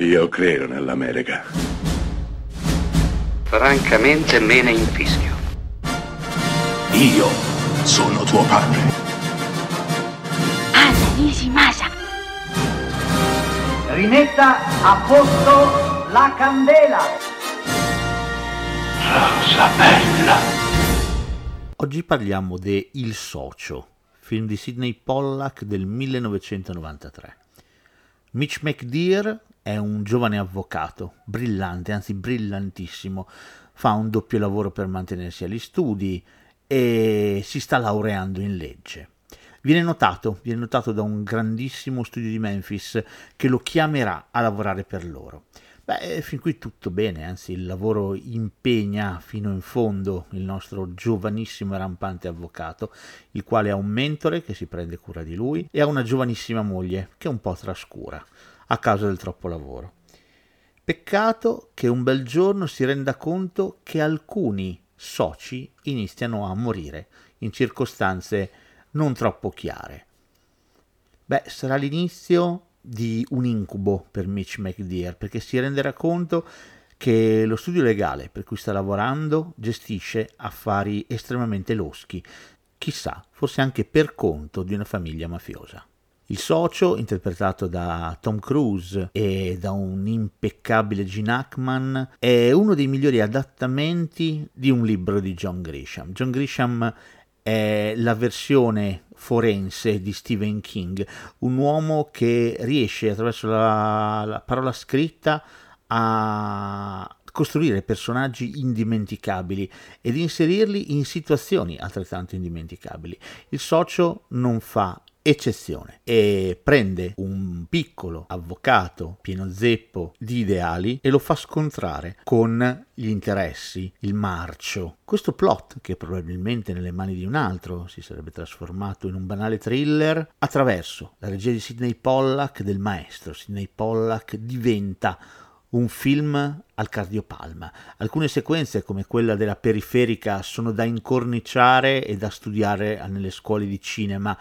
Io credo nell'America. Francamente me ne infischio. Io sono tuo padre. Anna Nishimasa. Rimetta a posto la candela. Rosa bella. Oggi parliamo de Il Socio, film di Sidney Pollack del 1993. Mitch McDear è un giovane avvocato, brillante, anzi brillantissimo, fa un doppio lavoro per mantenersi agli studi e si sta laureando in legge. Viene notato, viene notato da un grandissimo studio di Memphis che lo chiamerà a lavorare per loro. Beh, fin qui tutto bene, anzi il lavoro impegna fino in fondo il nostro giovanissimo e rampante avvocato, il quale ha un mentore che si prende cura di lui e ha una giovanissima moglie che un po' trascura a causa del troppo lavoro. Peccato che un bel giorno si renda conto che alcuni soci iniziano a morire in circostanze non troppo chiare. Beh, sarà l'inizio di un incubo per Mitch McDear perché si renderà conto che lo studio legale per cui sta lavorando gestisce affari estremamente loschi, chissà, forse anche per conto di una famiglia mafiosa. Il socio, interpretato da Tom Cruise e da un impeccabile Gene Hackman, è uno dei migliori adattamenti di un libro di John Grisham. John Grisham è la versione forense di Stephen King, un uomo che riesce attraverso la, la parola scritta a costruire personaggi indimenticabili ed inserirli in situazioni altrettanto indimenticabili. Il socio non fa eccezione e prende un piccolo avvocato pieno zeppo di ideali e lo fa scontrare con gli interessi, il marcio. Questo plot, che probabilmente nelle mani di un altro si sarebbe trasformato in un banale thriller, attraverso la regia di Sidney Pollack del maestro Sidney Pollack diventa un film al cardiopalma. Alcune sequenze, come quella della periferica, sono da incorniciare e da studiare nelle scuole di cinema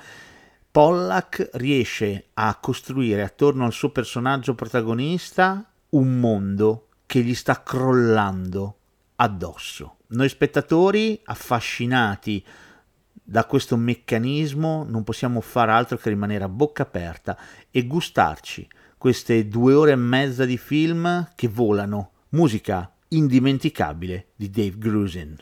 Pollack riesce a costruire attorno al suo personaggio protagonista un mondo che gli sta crollando addosso. Noi spettatori, affascinati da questo meccanismo, non possiamo fare altro che rimanere a bocca aperta e gustarci queste due ore e mezza di film che volano. Musica indimenticabile di Dave Grusin.